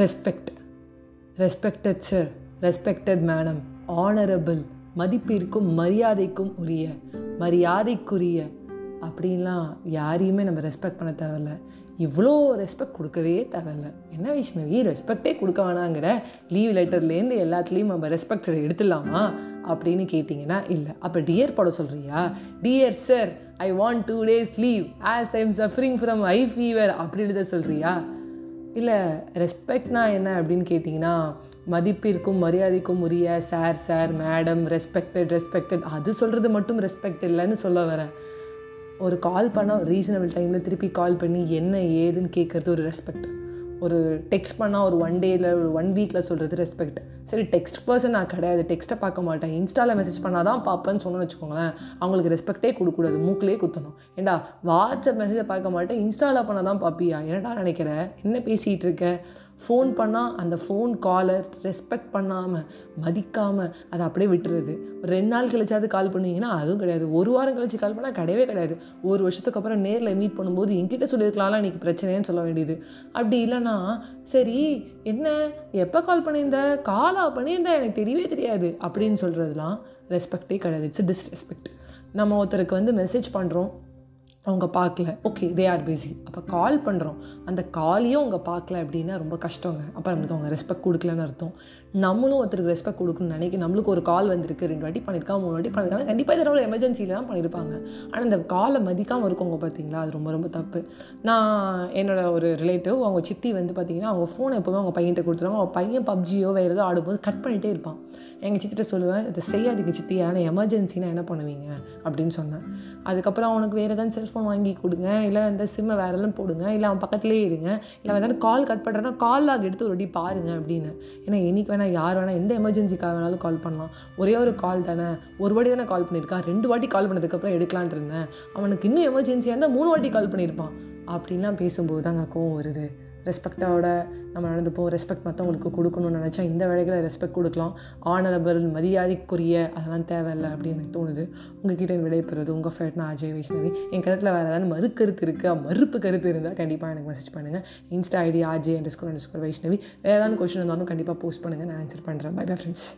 Respect respected sir respected madam honourable மதிப்பிற்கும் மரியாதைக்கும் உரிய மரியாதைக்குரிய. அப்படின்லாம் யாரையுமே நம்ம ரெஸ்பெக்ட் பண்ண தேவையில்ல. இவ்வளோ ரெஸ்பெக்ட் கொடுக்கவே தேவையில்ல. என்ன வைஷ்ணவி? ரெஸ்பெக்டே கொடுக்க வேணாங்கிற லீவ் லெட்டர்லேருந்து எல்லாத்துலேயும் நம்ம ரெஸ்பெக்ட் எடுத்துடலாமா? அப்படின்னு கேட்டிங்கன்னா இல்லை. அப்போ டியர் போட சொல்கிறியா dear sir I want two days leave as I am suffering from a fever அப்படி எழுத சொல்கிறியா இல்லை ரெஸ்பெக்ட்னா என்ன அப்படின்னு கேட்டிங்கன்னா மதிப்பிற்கும் மரியாதைக்கும் உரிய sir sir madam respected respected அது சொல்கிறது மட்டும் ரெஸ்பெக்ட் இல்லைன்னு சொல்ல வரேன் ஒரு கால் பண்ணால் ரீசனபிள் டைமில் திருப்பி கால் பண்ணி என்ன ஏதுன்னு கேட்குறது ஒரு ரெஸ்பெக்ட் ஒரு டெக்ஸ்ட் பண்ணால் ஒரு ஒன் டேயில் ஒரு ஒன் வீக்கில் சொல்கிறது ரெஸ்பெக்ட் சரி டெக்ஸ்ட் பர்சன் நான் கிடையாது. டெக்ஸ்ட்டை பார்க்க மாட்டேன். இன்ஸ்டாவில் மெசேஜ் பண்ணால் தான் பார்ப்பேன்னு சொன்னோன்னு வச்சுக்கோங்களேன். அவங்களுக்கு ரெஸ்பெக்டே கொடுக்கக்கூடாது. மூக்கிலே குத்தணும். ஏண்டா வாட்ஸ்அப் மெசேஜை பார்க்க மாட்டேன். இன்ஸ்டாவில் பண்ணால் தான் பார்ப்பியா? என்னடா நினைக்கிற? என்ன பேசிகிட்டு இருக்க? ஃபோன் பண்ணால் அந்த ஃபோன் காலர் ரெஸ்பெக்ட் பண்ணாமல் மதிக்காமல் அதை அப்படியே விட்டுறது. ஒரு ரெண்டு நாள் கழிச்சாவது கால் பண்ணுவீங்கன்னா அதுவும் கிடையாது. ஒரு வாரம் கழிச்சு கால் பண்ணால் கிடையவே கிடையாது. ஒரு வருஷத்துக்கு அப்புறம் நேரில் மீட் பண்ணும்போது என்கிட்ட சொல்லியிருக்கலாம்ல இன்றைக்கி பிரச்சனைன்னு சொல்ல வேண்டியது. அப்படி இல்லைன்னா சரி என்ன எப்போ கால் பண்ணியிருந்த? காலா பண்ணியிருந்தா எனக்கு தெரியவே தெரியாது. அப்படின்னு சொல்கிறதுலாம் ரெஸ்பெக்டே கிடையாது. இட்ஸ் டிஸ்ரெஸ்பெக்ட் நம்ம ஒருத்தருக்கு வந்து மெசேஜ் பண்ணுறோம் அவங்க பார்க்கல. ஓகே தே ஆர் பிஸி அப்போ கால் பண்ணுறோம் அந்த காலையும் அவங்க பார்க்கல அப்படின்னா ரொம்ப கஷ்டங்க. அப்போ நம்மளுக்கு அவங்க ரெஸ்பெக்ட் கொடுக்கலன்னு அர்த்தம். நம்மளும் ஒருத்தருக்கு ரெஸ்பெக்ட் கொடுக்கணும்னு நினைக்க நம்மளுக்கு ஒரு கால் வந்திருக்கு ரெண்டு வாட்டி பண்ணியிருக்காங்க மூணு வாட்டி பண்ணியிருக்காங்க கண்டிப்பாக இதனால் ஒரு எமர்ஜென்சியில் தான் பண்ணியிருப்பாங்க ஆனால் அந்த காலை மதிக்காமல் இருக்கவங்க பார்த்தீங்களா அது ரொம்ப ரொம்ப தப்பு. நான் என்னோட ஒரு ரிலேட்டிவ் அவங்க சித்தி வந்து பார்த்தீங்கன்னா அவங்க ஃபோனை எப்போவுமே அவங்க பையன்கிட்ட கொடுத்துருவாங்க. அவங்க பையன் பப்ஜியோ வேறு ஏதோ ஆடும்போது கட் பண்ணிகிட்டே இருப்பான். எங்கள் சித்திட்ட சொல்லுவேன் இதை செய்யாதீங்க சித்தி. ஆனால் எமர்ஜென்சினா என்ன பண்ணுவீங்க? அப்படின்னு சொன்னேன். அதுக்கப்புறம் அவனுக்கு வேறு ஏதாவது ஃபோன் வாங்கி கொடுங்க இல்லை அந்த சிம்மை வேறு எல்லாம் போடுங்க இல்லை அவன் பக்கத்துலேயே இருங்க. இல்லை வந்து கால் கட் பண்ணுறேன்னா கால் லாக் எடுத்து ஒரு வாட்டி பாருங்கள் அப்படின்னு. ஏன்னா என்றைக்கு வேணால் யார் வேணால் எந்த எமர்ஜென்சிக்காக வேணாலும் கால் பண்ணலாம். ஒரே ஒரு கால் தானே. ஒரு வாட்டி தானே கால் பண்ணியிருக்கான் ரெண்டு வாட்டி கால் பண்ணதுக்கப்புறம் எடுக்கலான் இருந்தேன். அவனுக்கு இன்னும் எமர்ஜென்சியாக இருந்தால் மூணு வாட்டி கால் பண்ணியிருப்பான். அப்படின்லாம் பேசும்போது தாங்க கோவம் வருது. ரெஸ்பெக்டோட நம்ம நடந்துப்போம் ரெஸ்பெக்ட் மற்றவங்களுக்கு கொடுக்கணும்னு நினச்சா இந்த வேலைகளை ரெஸ்பெக்ட் கொடுக்கலாம். ஆனரபிள் மரியாதைக்குரிய அதெல்லாம் தேவையில்லை அப்படின்னு எனக்கு தோணுது. உங்ககிட்ட விடைபெறுவது உங்கள் ஃபேட்னா அஜய் வைஷ்ணவி. என் கருத்தில் வேறு ஏதாவது மறு கருத்து இருக்குது மறுப்பு கருத்து இருந்தால் கண்டிப்பாக எனக்கு மெசேஜ் பண்ணுங்கள் Insta ID Ajay and school and school Vaishnavi. வேறு ஏதாவது கொஷின் இருந்தாலும் கண்டிப்பாக போஸ்ட் பண்ணுங்கள் நான் ஆன்சர் பண்ணுறேன் பை பை ஃப்ரெண்ட்ஸ்